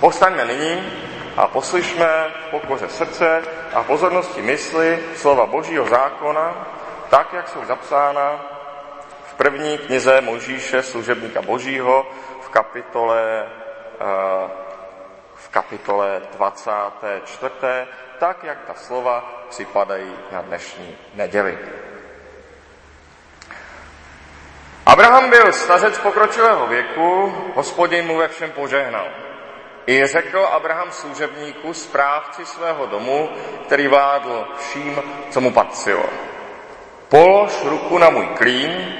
Postaňme nyní a poslyšme v pokoře srdce a pozornosti mysli slova Božího zákona, tak, jak jsou zapsána v první knize Možíše, služebníka Božího, v kapitole, eh, v kapitole 24. tak, jak ta slova připadají na dnešní neděli. Abraham byl stařec pokročilého věku, hospodin mu ve všem požehnal. I řekl Abraham služebníku, správci svého domu, který vládl vším, co mu patřilo. Polož ruku na můj klín,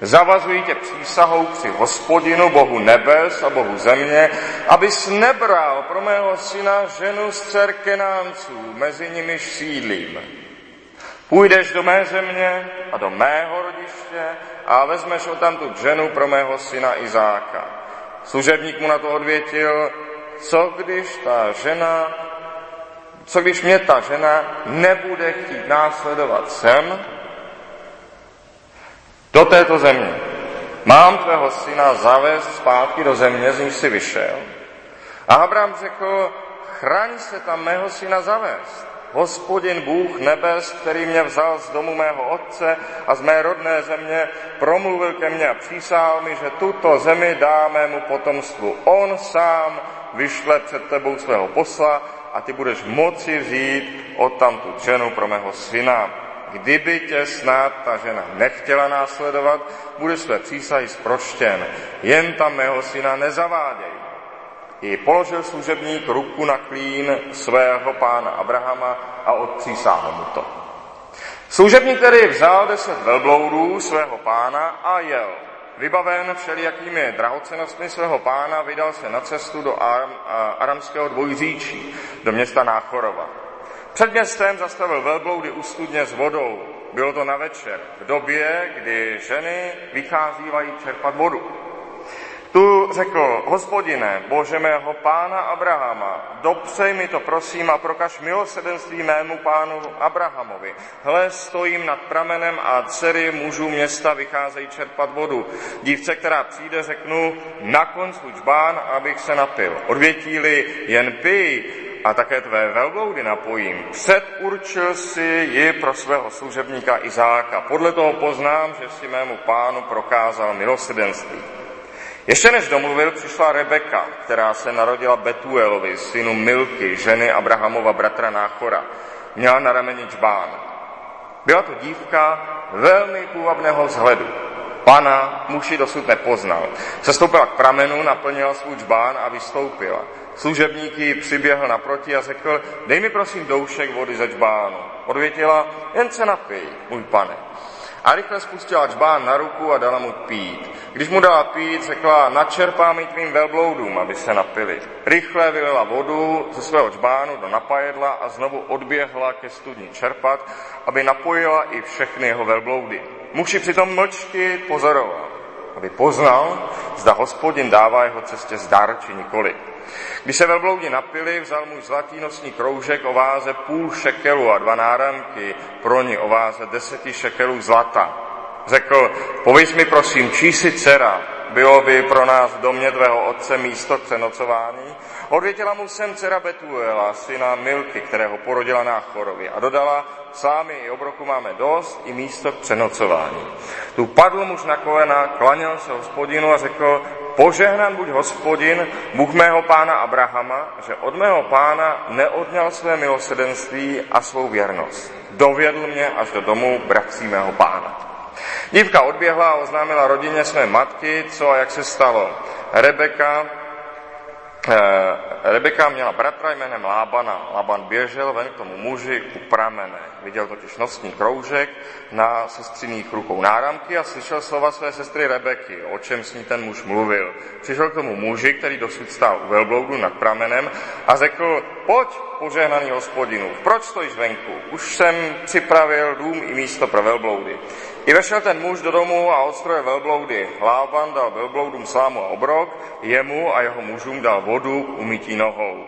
zavazuji tě přísahou při hospodinu, Bohu nebes a Bohu země, abys nebral pro mého syna ženu z dcer Kenánců, mezi nimiž sídlím. Půjdeš do mé země a do mého rodiště a vezmeš o tamtu ženu pro mého syna Izáka. Služebník mu na to odvětil, co když ta žena, co když mě ta žena nebude chtít následovat sem, do této země. Mám tvého syna zavést zpátky do země, z níž jsi vyšel. A Abraham řekl, chraň se tam mého syna zavést. Hospodin Bůh nebes, který mě vzal z domu mého otce a z mé rodné země, promluvil ke mně a přísál mi, že tuto zemi dá mému potomstvu. On sám vyšle před tebou svého posla a ty budeš moci vzít od tamtu ženu pro mého syna. Kdyby tě snad ta žena nechtěla následovat, bude své přísahy zproštěn. Jen tam mého syna nezavádej. I položil služebník ruku na klín svého pána Abrahama a odpřísáhl mu to. Služebník tedy vzal deset velbloudů svého pána a jel. Vybaven všelijakými drahocenostmi svého pána, vydal se na cestu do Aram, aramského dvojříčí, do města Náchorova. Před městem zastavil velbloudy u studně s vodou. Bylo to na večer, v době, kdy ženy vycházívají čerpat vodu. Tu řekl, hospodine, bože mého pána Abrahama, dopřej mi to prosím a prokaž milosedenství mému pánu Abrahamovi. Hle, stojím nad pramenem a dcery mužů města vycházejí čerpat vodu. Dívce, která přijde, řeknu, nakon svůj čbán, abych se napil. Odvětíli, jen pij, a také tvé velbloudy napojím. Předurčil si ji pro svého služebníka Izáka. Podle toho poznám, že si mému pánu prokázal milosedenství. Ještě než domluvil, přišla Rebeka, která se narodila Betuelovi, synu Milky, ženy Abrahamova bratra Náchora. Měla na rameni čbán. Byla to dívka velmi půvabného vzhledu. Pana muži dosud nepoznal. Sestoupila k pramenu, naplnila svůj čbán a vystoupila. Služebník ji přiběhl naproti a řekl, dej mi prosím doušek vody ze čbánu. Odvětila, jen se napij, můj pane. A rychle spustila čbán na ruku a dala mu pít. Když mu dala pít, řekla, načerpá mi tvým velbloudům, aby se napili. Rychle vylila vodu ze svého čbánu do napajedla a znovu odběhla ke studni čerpat, aby napojila i všechny jeho velbloudy. Muž přitom mlčky pozoroval, aby poznal, zda hospodin dává jeho cestě zdar či nikoli. Když se velbloudi napili, vzal můj zlatý nosní kroužek o váze půl šekelu a dva náramky, pro ní o váze deseti šekelů zlata. Řekl, pověz mi prosím, čí si dcera, bylo by pro nás v domě tvého otce místo přenocování? Odvětila mu jsem dcera Betuela, syna Milky, kterého porodila Náchorovi a dodala, sámi i obroku máme dost i místo k přenocování. Tu padl muž na kolena, klaněl se hospodinu a řekl, Požehnan buď hospodin, Bůh mého pána Abrahama, že od mého pána neodňal své milosedenství a svou věrnost. Dovědl mě až do domu bratří mého pána. Dívka odběhla a oznámila rodině své matky, co a jak se stalo. Rebeka Eh, Rebeka měla bratra jménem Lábana. Lában běžel ven k tomu muži u pramene. Viděl totiž nosní kroužek na sestřiných rukou náramky a slyšel slova své sestry Rebeky, o čem s ní ten muž mluvil. Přišel k tomu muži, který dosud stál u velbloudu nad pramenem a řekl, pojď, požehnaný hospodinu, proč stojíš venku? Už jsem připravil dům i místo pro velbloudy. I vešel ten muž do domu a odstroje velbloudy. Lában dal velbloudům slámu a obrok, jemu a jeho mužům dal vodu k umytí nohou.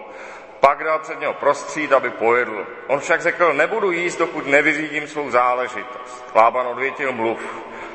Pak dal před něho prostřít, aby pojedl. On však řekl, nebudu jíst, dokud nevyřídím svou záležitost. Lában odvětil mluv.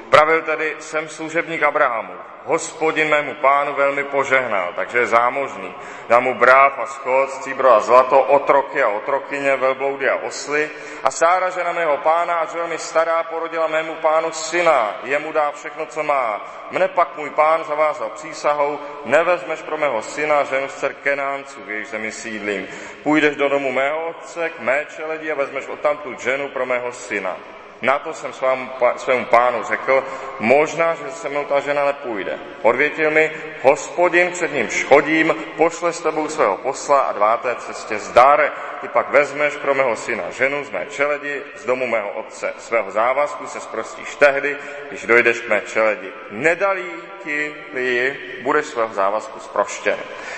Pravil tedy, jsem služebník Abrahamu. Hospodin mému pánu velmi požehnal, takže je zámožný. Dá mu bráv a schod, stříbro a zlato, otroky a otrokyně, velbloudy a osly. A Sára, žena mého pána, až velmi stará, porodila mému pánu syna. Jemu dá všechno, co má. Mne pak můj pán zavázal přísahou, nevezmeš pro mého syna ženu z dcer Kenánců, v jejich zemi sídlím. Půjdeš do domu mého otce, k mé čeledi a vezmeš odtamtud ženu pro mého syna. Na to jsem svám, svému pánu řekl, možná, že se mnou ta žena nepůjde. Odvětil mi, hospodin, před ním chodím, pošle s tebou svého posla a dvá té cestě zdar. Ty pak vezmeš pro mého syna ženu z mé čeledi, z domu mého otce. Svého závazku se zprostíš tehdy, když dojdeš k mé čeledi. Nedalí ti ji, budeš svého závazku zproštěn.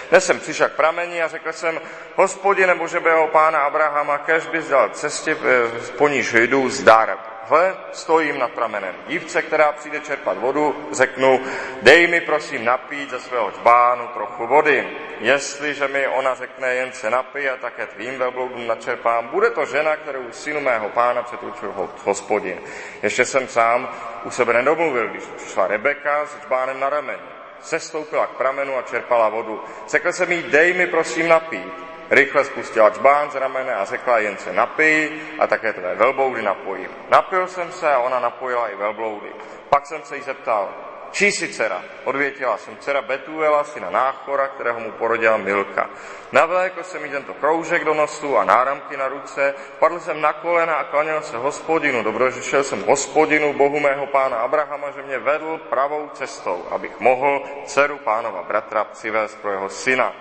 Dnes jsem přišel k prameni a řekl jsem, hospodine Bože bého pána Abrahama, kež bys dal cestě, eh, po níž jdu zdar. Hle, stojím nad pramenem. Dívce, která přijde čerpat vodu, řeknu, dej mi prosím napít ze svého čbánu trochu vody. Jestliže mi ona řekne, jen se napij a také tvým velbloudům načerpám, bude to žena, kterou synu mého pána přetlučil hospodin. Ještě jsem sám u sebe nedomluvil, když přišla Rebeka s čbánem na rameni. Sestoupila k pramenu a čerpala vodu. Řekl jsem jí, dej mi prosím napít. Rychle spustila čbán z ramene a řekla, jen se napij a také tvé velbloudy napojím. Napil jsem se a ona napojila i velbloudy. Pak jsem se jí zeptal, čí jsi dcera? Odvětila jsem dcera Betuela, syna Náchora, kterého mu porodila Milka. Navlékl jsem jí tento kroužek do nosu a náramky na ruce, padl jsem na kolena a klaněl se hospodinu. Dobrožešel jsem hospodinu, bohu mého pána Abrahama, že mě vedl pravou cestou, abych mohl dceru pánova bratra přivést pro jeho syna.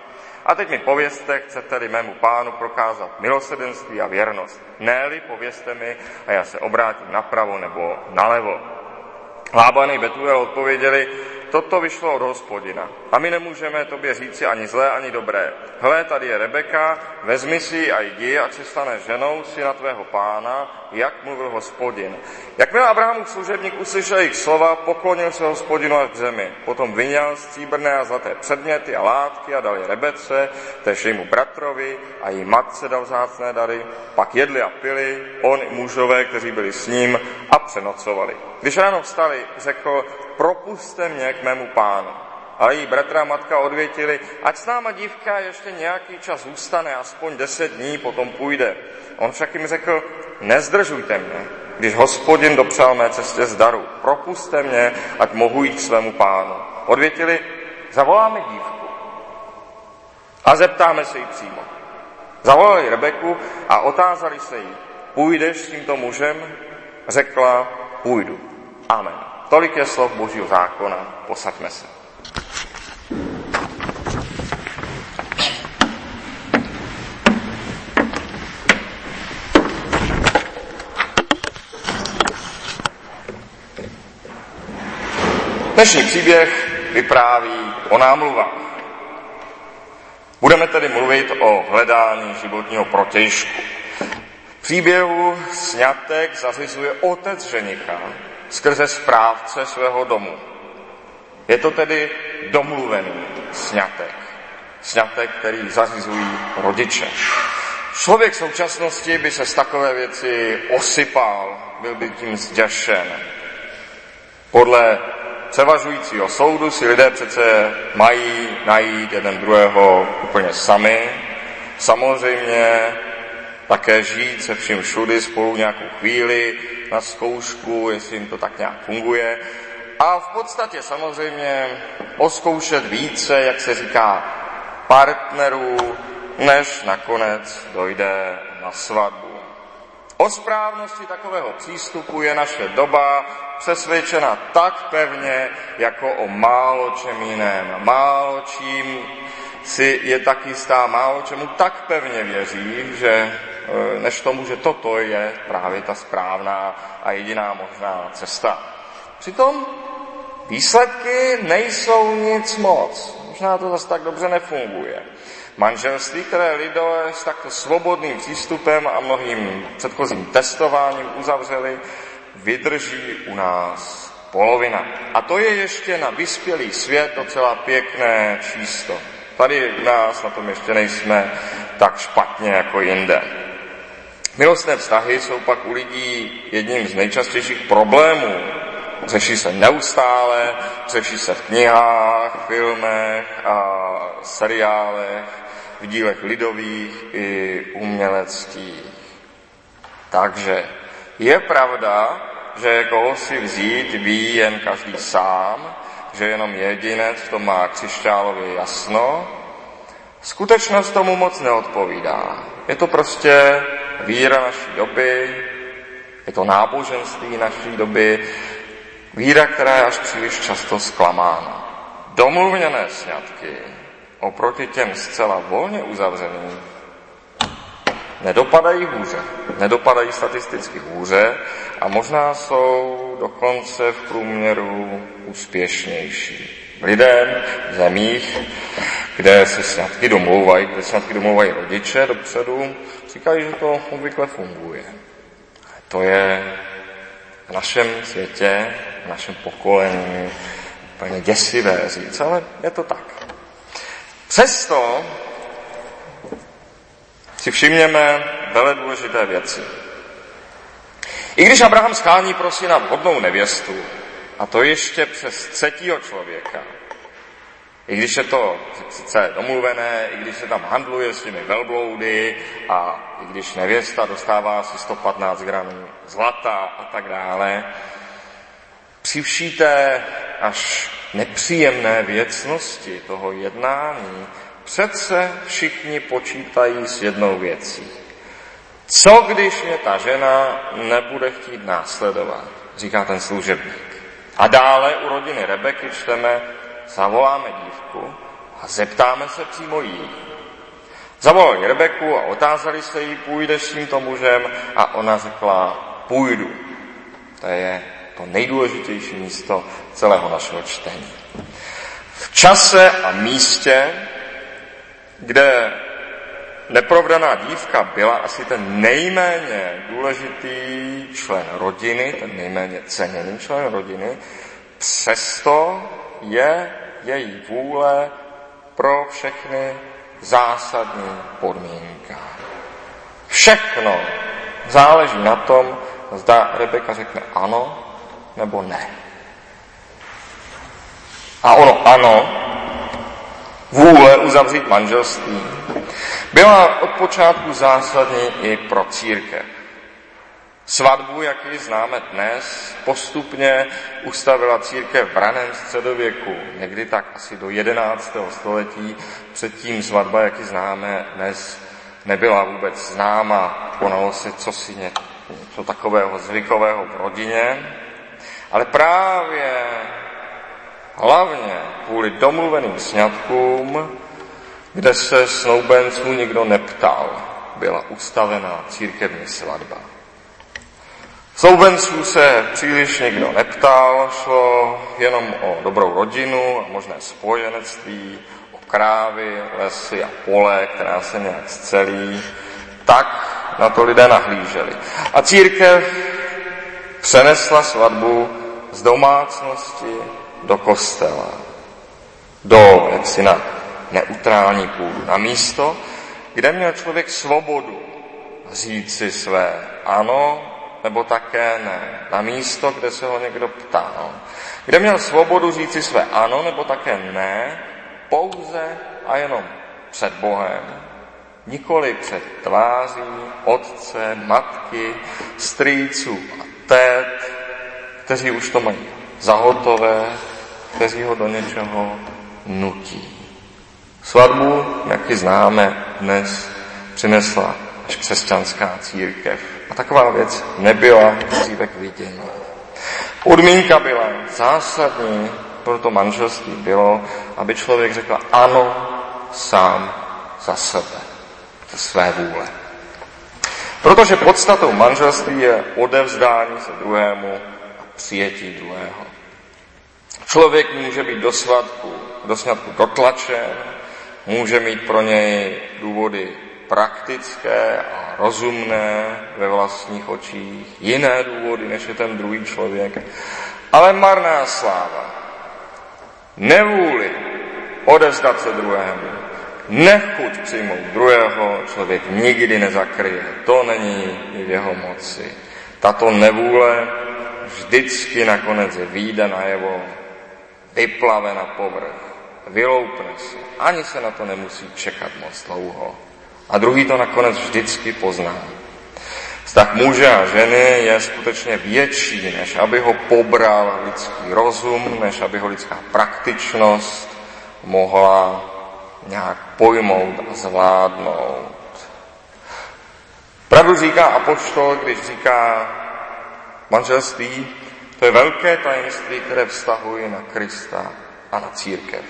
A teď mi povězte, chcete-li mému pánu prokázat milosedenství a věrnost. Ne-li, povězte mi a já se obrátím napravo nebo nalevo. Lában i Betuel odpověděli, toto vyšlo od hospodina. A my nemůžeme tobě říci ani zlé, ani dobré. Hle, tady je Rebeka, vezmi si a jdi, ať se stane ženou syna tvého pána, jak mluvil hospodin. Jakmile Abrahamův služebník uslyšel jejich slova, poklonil se hospodinu až k zemi. Potom vyňal stříbrné a zlaté předměty a látky a dal je Rebece, též jejímu bratrovi a jí matce dal zácné dary. Pak jedli a pili, on i mužové, kteří byli s ním a přenocovali. Když ráno vstali, řekl, propuste mě k mému pánu. Ale její bratra a matka odvětili, ať s náma dívka ještě nějaký čas zůstane, aspoň deset dní, potom půjde. On však jim řekl, nezdržujte mě, když hospodin dopřál mé cestě zdaru. Propuste mě, ať mohu jít k svému pánu. Odvětili, zavoláme dívku a zeptáme se jí přímo. Zavolali Rebeku a otázali se jí, půjdeš s tímto mužem? Řekla, půjdu. Amen. Tolik je slov Božího zákona. Posaďme se. Dnešní příběh vypráví o námluvách. Budeme tedy mluvit o hledání životního protějšku. V příběhu sňatek zařizuje otec ženicha skrze správce svého domu. Je to tedy domluvený sňatek. Sňatek, který zařizují rodiče. Člověk v současnosti by se z takové věci osypal, byl by tím zděšen. Podle převažujícího soudu si lidé přece mají najít jeden druhého úplně sami. Samozřejmě také žít se vším všudy spolu nějakou chvíli na zkoušku, jestli jim to tak nějak funguje. A v podstatě samozřejmě oskoušet více, jak se říká, partnerů, než nakonec dojde na svatbu. O správnosti takového přístupu je naše doba přesvědčena tak pevně, jako o málo čem jiném. Málo čím si je tak jistá, málo čemu tak pevně věří, že e, než tomu, že toto je právě ta správná a jediná možná cesta. Přitom výsledky nejsou nic moc. Možná to zase tak dobře nefunguje. Manželství, které lidé s takto svobodným přístupem a mnohým předchozím testováním uzavřeli, vydrží u nás polovina. A to je ještě na vyspělý svět docela pěkné číslo. Tady u nás na tom ještě nejsme tak špatně jako jinde. Milostné vztahy jsou pak u lidí jedním z nejčastějších problémů. Řeší se neustále, řeší se v knihách, filmech a seriálech, v dílech lidových i uměleckých. Takže je pravda, že koho si vzít ví jen každý sám, že jenom jedinec v tom má křišťálově jasno. Skutečnost tomu moc neodpovídá. Je to prostě víra naší doby, je to náboženství naší doby, víra, která je až příliš často zklamána. Domluvněné sňatky oproti těm zcela volně uzavřeným nedopadají hůře, nedopadají statisticky hůře a možná jsou dokonce v průměru úspěšnější. Lidé v zemích, kde se sňatky domlouvají, kde sňatky domlouvají rodiče dopředu, říkají, že to obvykle funguje. To je v našem světě, našem pokolení úplně děsivé říct, ale je to tak. Přesto si všimněme vele důležité věci. I když Abraham schání pro syna vhodnou nevěstu, a to ještě přes třetího člověka, i když je to sice domluvené, i když se tam handluje s těmi velbloudy a i když nevěsta dostává asi 115 gramů zlata a tak dále, při vší té až nepříjemné věcnosti toho jednání přece všichni počítají s jednou věcí. Co když mě ta žena nebude chtít následovat, říká ten služebník. A dále u rodiny Rebeky čteme, zavoláme dívku a zeptáme se přímo jí. Zavolali Rebeku a otázali se jí, půjdeš s tímto mužem a ona řekla, půjdu. To je to nejdůležitější místo celého našeho čtení. V čase a místě, kde neprovdaná dívka byla asi ten nejméně důležitý člen rodiny, ten nejméně ceněný člen rodiny, přesto je její vůle pro všechny zásadní podmínka. Všechno záleží na tom, zda Rebeka řekne ano nebo ne. A ono ano, vůle uzavřít manželství, byla od počátku zásadní i pro církev. Svatbu, jak ji známe dnes, postupně ustavila církev v raném středověku, někdy tak asi do 11. století. Předtím svatba, jak ji známe dnes, nebyla vůbec známa, konalo se cosi něco takového zvykového v rodině, ale právě hlavně kvůli domluveným sňatkům, kde se snoubenců nikdo neptal, byla ustavená církevní svatba. Souvenců se příliš nikdo neptal, šlo jenom o dobrou rodinu a možné spojenectví, o krávy, lesy a pole, která se nějak zcelí. Tak na to lidé nahlíželi. A církev přenesla svatbu z domácnosti do kostela, do jaksi na neutrální půdu, na místo, kde měl člověk svobodu říct si své ano nebo také ne. Na místo, kde se ho někdo ptal. Kde měl svobodu říci své ano nebo také ne, pouze a jenom před Bohem. Nikoli před tváří otce, matky, strýců a tét, kteří už to mají zahotové, kteří ho do něčeho nutí. Svatbu, jak ji známe dnes, přinesla až křesťanská církev. A taková věc nebyla dříve k vidění. Podmínka byla zásadní pro to manželství bylo, aby člověk řekl ano sám za sebe, za své vůle. Protože podstatou manželství je odevzdání se druhému přijetí druhého. Člověk může být do svatku, do sňatku dotlačen, může mít pro něj důvody praktické a rozumné ve vlastních očích, jiné důvody, než je ten druhý člověk, ale marná sláva, nevůli odevzdat se druhému, nechuť přijmout druhého člověk nikdy nezakryje. To není v jeho moci. Tato nevůle vždycky nakonec vyjde najevo, vyplave na povrch, vyloupne se. Ani se na to nemusí čekat moc dlouho. A druhý to nakonec vždycky pozná. Vztah muže a ženy je skutečně větší, než aby ho pobral lidský rozum, než aby ho lidská praktičnost mohla nějak pojmout a zvládnout. Pravdu říká apoštol, když říká manželství, to je velké tajemství, které vztahuje na Krista a na církev.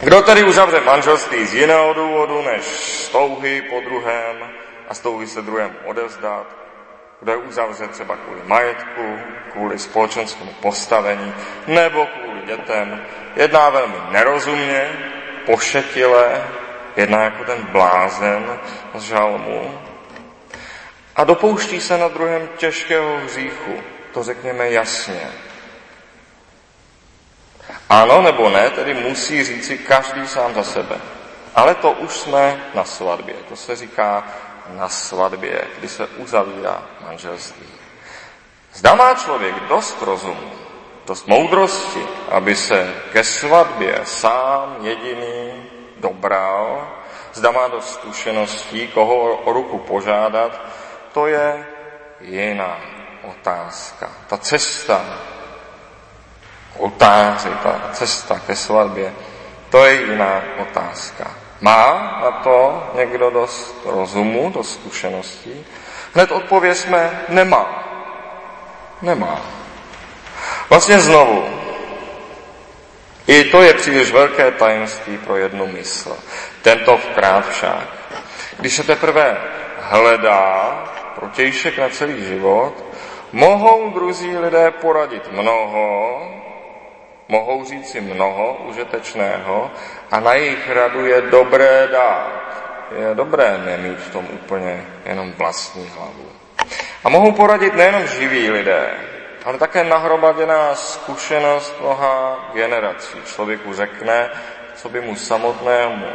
Kdo tedy uzavře manželství z jiného důvodu, než stouhy po druhém a stouhy se druhému odevzdat, kdo je uzavře třeba kvůli majetku, kvůli společenskému postavení nebo kvůli dětem, jedná velmi nerozumně, pošetile, jedná jako ten blázen z žalmu a dopouští se na druhém těžkého hříchu. To řekněme jasně. Ano nebo ne, tedy musí říci každý sám za sebe. Ale to už jsme na svatbě. To se říká na svatbě, kdy se uzavírá manželství. Zda má člověk dost rozumu, dost moudrosti, aby se ke svatbě sám jediný dobral, zda má dost zkušeností, koho o ruku požádat, to je jiná otázka. Ta cesta oltáři, ta cesta ke svatbě, to je jiná otázka. Má na to někdo dost rozumu, dost zkušeností? Hned odpověsme, nemá. Nemá. Vlastně znovu, i to je příliš velké tajemství pro jednu mysl. Tento vkrát však. Když se teprve hledá protějšek na celý život, mohou druzí lidé poradit mnoho, mohou říci mnoho užitečného a na jejich radu je dobré dát. Je dobré nemít v tom úplně jenom vlastní hlavu. A mohou poradit nejenom živí lidé, ale také nahromaděná zkušenost mnoha generací. Člověku řekne, co by mu samotnému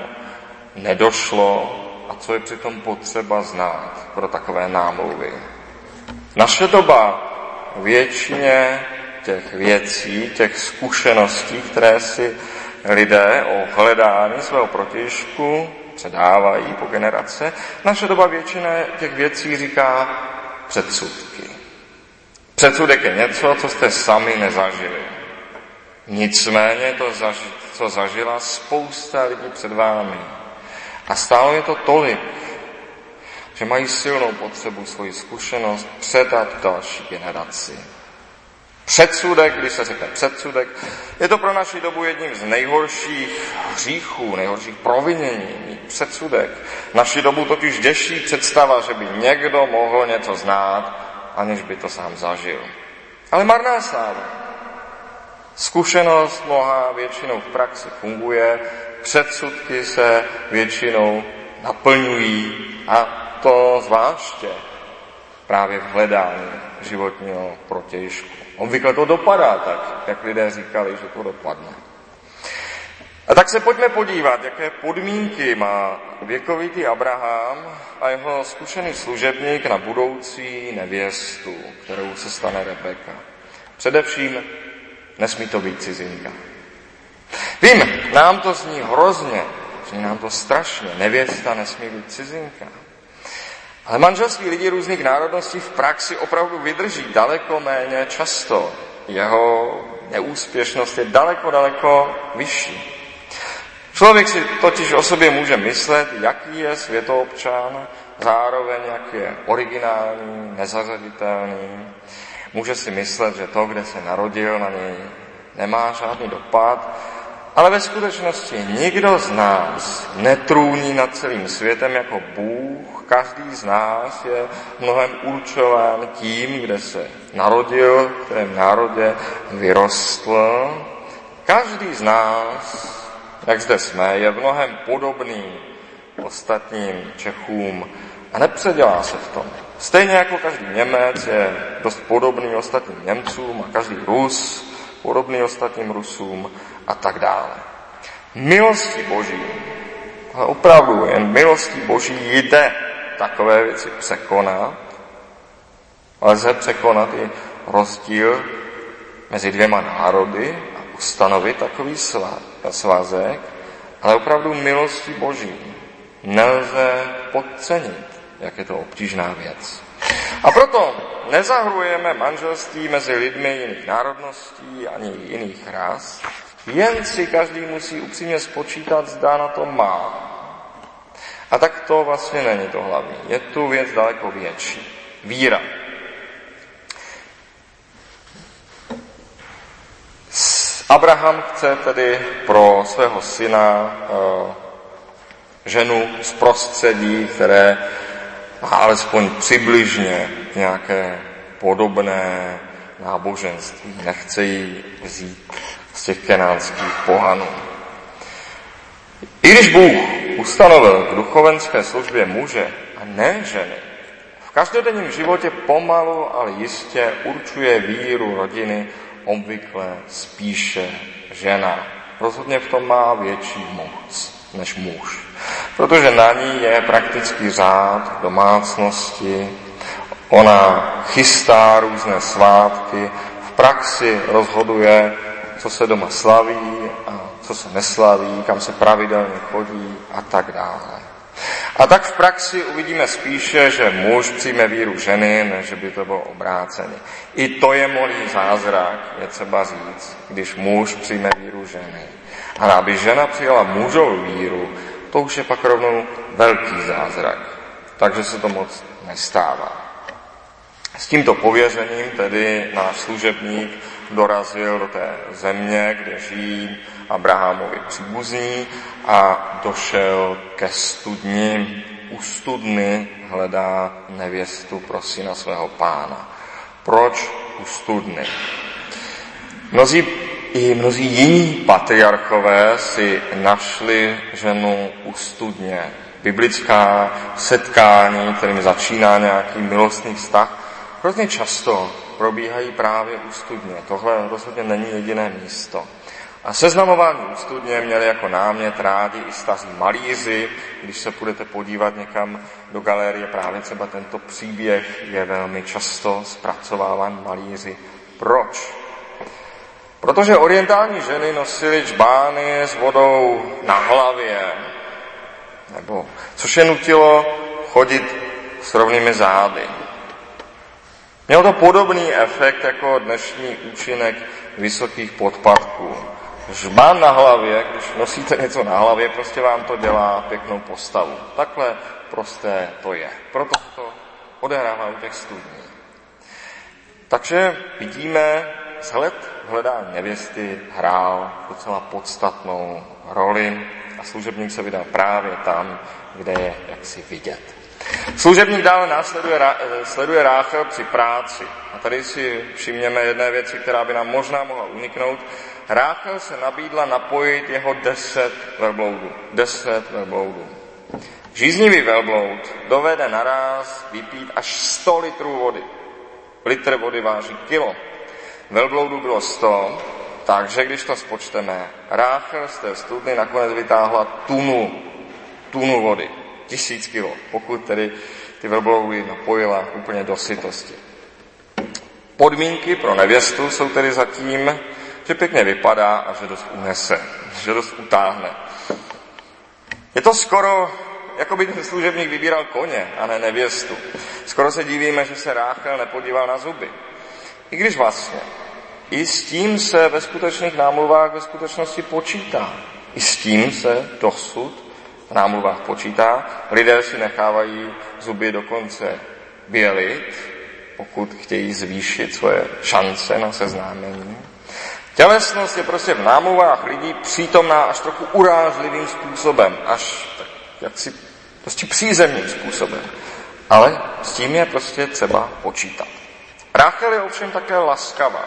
nedošlo a co je přitom potřeba znát pro takové námluvy. Naše doba většině těch věcí, těch zkušeností, které si lidé o hledání svého protěžku předávají po generace, naše doba většina těch věcí říká předsudky. Předsudek je něco, co jste sami nezažili. Nicméně to, co zažila spousta lidí před vámi. A stálo je to tolik, že mají silnou potřebu svoji zkušenost předat další generaci. Předsudek, když se řekne předsudek, je to pro naši dobu jedním z nejhorších hříchů, nejhorších provinění, předsudek. Naši dobu totiž děší představa, že by někdo mohl něco znát, aniž by to sám zažil. Ale marná sláva. Zkušenost mnoha většinou v praxi funguje, předsudky se většinou naplňují a to zvláště právě v hledání životního protějšku. Obvykle to dopadá tak, jak lidé říkali, že to dopadne. A tak se pojďme podívat, jaké podmínky má věkovitý Abraham a jeho zkušený služebník na budoucí nevěstu, kterou se stane Rebeka. Především nesmí to být cizinka. Vím, nám to zní hrozně, zní nám to strašně, nevěsta nesmí být cizinka. Ale manželství lidí různých národností v praxi opravdu vydrží daleko méně často. Jeho neúspěšnost je daleko, daleko vyšší. Člověk si totiž o sobě může myslet, jaký je světoobčan, zároveň jak je originální, nezařaditelný. Může si myslet, že to, kde se narodil, na něj nemá žádný dopad, ale ve skutečnosti nikdo z nás netrůní nad celým světem jako Bůh. Každý z nás je mnohem určován tím, kde se narodil, v kterém národě vyrostl. Každý z nás, jak zde jsme, je mnohem podobný ostatním Čechům a nepředělá se v tom. Stejně jako každý Němec je dost podobný ostatním Němcům a každý Rus podobný ostatním Rusům a tak dále. Milostí Boží, ale opravdu jen milostí Boží jde takové věci překonat, ale lze překonat i rozdíl mezi dvěma národy a ustanovit takový svazek, ale opravdu milostí Boží nelze podcenit, jak je to obtížná věc. A proto nezahrujeme manželství mezi lidmi jiných národností ani jiných ras, jen si každý musí upřímně spočítat, zda na to má. A tak to vlastně není to hlavní. Je tu věc daleko větší. Víra. Abraham chce tedy pro svého syna eh, ženu z prostředí, které má alespoň přibližně nějaké podobné náboženství. Nechce ji vzít z těch kenánských pohanů. I když Bůh ustanovil k duchovenské službě muže a ne ženy, v každodenním životě pomalu, ale jistě určuje víru rodiny obvykle spíše žena. Rozhodně v tom má větší moc než muž. Protože na ní je praktický řád domácnosti, ona chystá různé svátky, v praxi rozhoduje, co se doma slaví a co se neslaví, kam se pravidelně chodí a tak dále. A tak v praxi uvidíme spíše, že muž přijme víru ženy, než by to bylo obráceně. I to je molý zázrak, je třeba říct, když muž přijme víru ženy. A aby žena přijala mužovou víru, to už je pak rovnou velký zázrak. Takže se to moc nestává. S tímto pověřením tedy náš služebník dorazil do té země, kde žijí Abrahamovi příbuzní a došel ke studni. U studny hledá nevěstu pro syna svého pána. Proč u studny? Mnozí i mnozí jiní patriarchové si našli ženu u studně. Biblická setkání, kterým začíná nějaký milostný vztah, hrozně často probíhají právě u studně. Tohle rozhodně není jediné místo. A seznamování u studně měli jako námět rádi i staří malíři. Když se budete podívat někam do galerie, právě třeba tento příběh je velmi často zpracováván malíři. Proč? Protože orientální ženy nosily čbány s vodou na hlavě, nebo což je nutilo chodit s rovnými zády. Mělo to podobný efekt jako dnešní účinek vysokých podpadků. Žbán na hlavě, když nosíte něco na hlavě, prostě vám to dělá pěknou postavu. Takhle prosté to je. Proto to odehrává u těch studní. Takže vidíme, vzhled hledání nevěsty hrál docela podstatnou roli a služebník se vydal právě tam, kde je jaksi vidět. Služebník dále následuje, sleduje Ráchel při práci. A tady si všimněme jedné věci, která by nám možná mohla uniknout. Ráchel se nabídla napojit jeho deset velbloudů. Deset velbloudů. Žíznivý velbloud dovede naraz vypít až 100 litrů vody. Litr vody váží kilo. Velbloudů bylo 100, takže když to spočteme, Ráchel z té studny nakonec vytáhla tunu, tunu vody tisíc kilo, pokud tedy ty velbloudy napojila úplně do sytosti. Podmínky pro nevěstu jsou tedy zatím, že pěkně vypadá a že dost unese, že dost utáhne. Je to skoro, jako by ten služebník vybíral koně a ne nevěstu. Skoro se divíme, že se Ráchel nepodíval na zuby. I když vlastně, i s tím se ve skutečných námluvách ve skutečnosti počítá. I s tím se dosud v námluvách počítá. Lidé si nechávají zuby dokonce bělit, pokud chtějí zvýšit svoje šance na seznámení. Tělesnost je prostě v námluvách lidí přítomná až trochu urážlivým způsobem, až tak jaksi prostě přízemním způsobem. Ale s tím je prostě třeba počítat. Ráchel je ovšem také laskavá.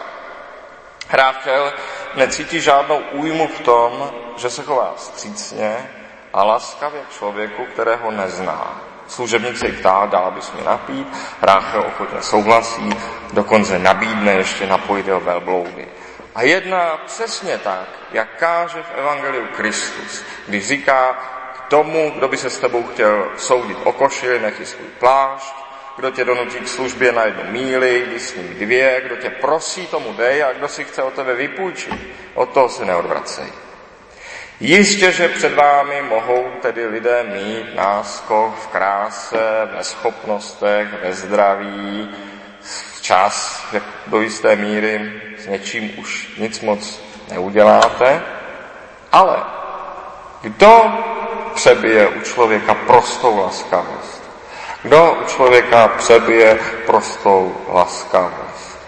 Ráchel necítí žádnou újmu v tom, že se chová střícně, a laskavě člověku, kterého nezná. Služebník se jí ptá, dala bys mi napít, Ráchel ochotně souhlasí, dokonce nabídne ještě napojit jeho velbloudy. A jedná přesně tak, jak káže v Evangeliu Kristus, když říká k tomu, kdo by se s tebou chtěl soudit o koši, nechy svůj plášť, kdo tě donutí k službě na jednu míli, jdi s ním dvě, kdo tě prosí, tomu dej a kdo si chce o tebe vypůjčit, od toho se neodvracej. Jistě, že před vámi mohou tedy lidé mít náskok v kráse, ve schopnostech, ve zdraví, čas do jisté míry s něčím už nic moc neuděláte, ale kdo přebije u člověka prostou laskavost? Kdo u člověka přebije prostou laskavost?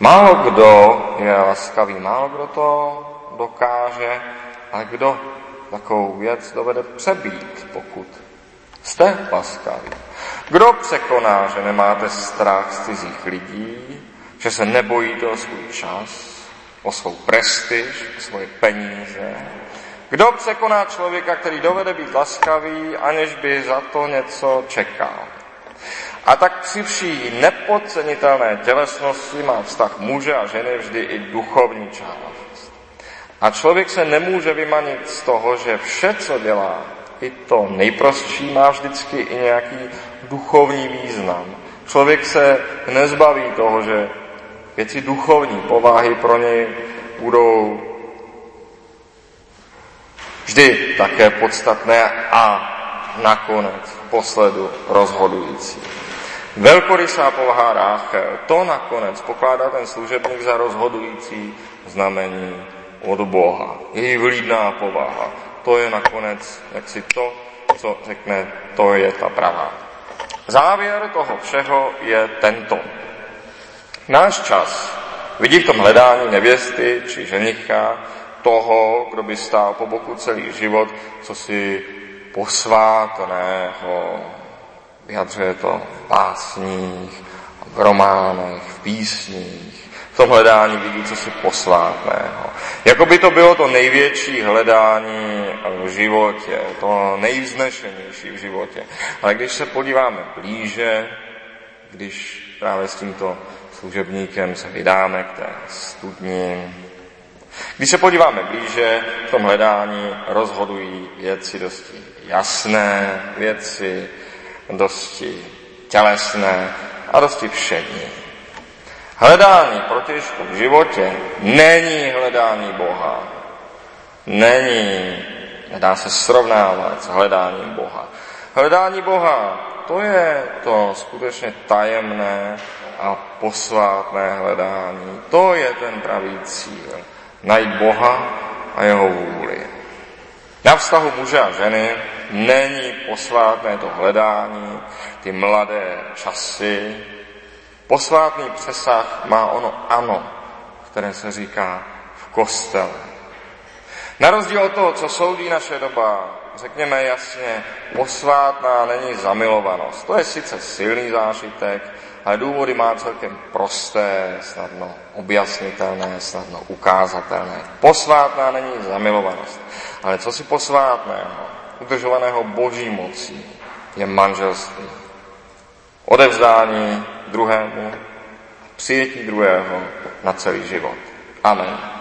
Málo kdo je laskavý, málo kdo to dokáže, ale kdo takovou věc dovede přebít, pokud jste laskaví? Kdo překoná, že nemáte strach z cizích lidí, že se nebojíte o svůj čas, o svou prestiž, o svoje peníze? Kdo překoná člověka, který dovede být laskavý, aniž by za to něco čekal? A tak při vší nepodcenitelné tělesnosti má vztah muže a ženy vždy i duchovní část. A člověk se nemůže vymanit z toho, že vše, co dělá, i to nejprostší má vždycky i nějaký duchovní význam. Člověk se nezbaví toho, že věci duchovní povahy pro něj budou vždy také podstatné a nakonec posledu rozhodující. Velkorysá povaha Ráchel, to nakonec pokládá ten služebník za rozhodující znamení od Boha. Její vlídná povaha, to je nakonec jaksi to, co řekne, to je ta pravá. Závěr toho všeho je tento. Náš čas vidí v tom hledání nevěsty či ženicha toho, kdo by stál po boku celý život, co si posvátného. Vyjadřuje to v básních, v románech, v písních, v tom hledání vidí co si posvátného. Jako by to bylo to největší hledání v životě, to nejvznešenější v životě. Ale když se podíváme blíže, když právě s tímto služebníkem se vydáme k té studni, když se podíváme blíže, v tom hledání rozhodují věci dosti jasné, věci dosti tělesné a dosti všední. Hledání protěžku v životě není hledání Boha. Není, nedá se srovnávat s hledáním Boha. Hledání Boha, to je to skutečně tajemné a posvátné hledání. To je ten pravý cíl. Najít Boha a jeho vůli. Na vztahu muže a ženy není posvátné to hledání, ty mladé časy, Posvátný přesah má ono ano, které se říká v kostele. Na rozdíl od toho, co soudí naše doba, řekněme jasně, posvátná není zamilovanost. To je sice silný zážitek, ale důvody má celkem prosté, snadno objasnitelné, snadno ukázatelné. Posvátná není zamilovanost. Ale co si posvátného, udržovaného boží mocí, je manželství. Odevzdání druhému, přijetí druhého na celý život. Amen.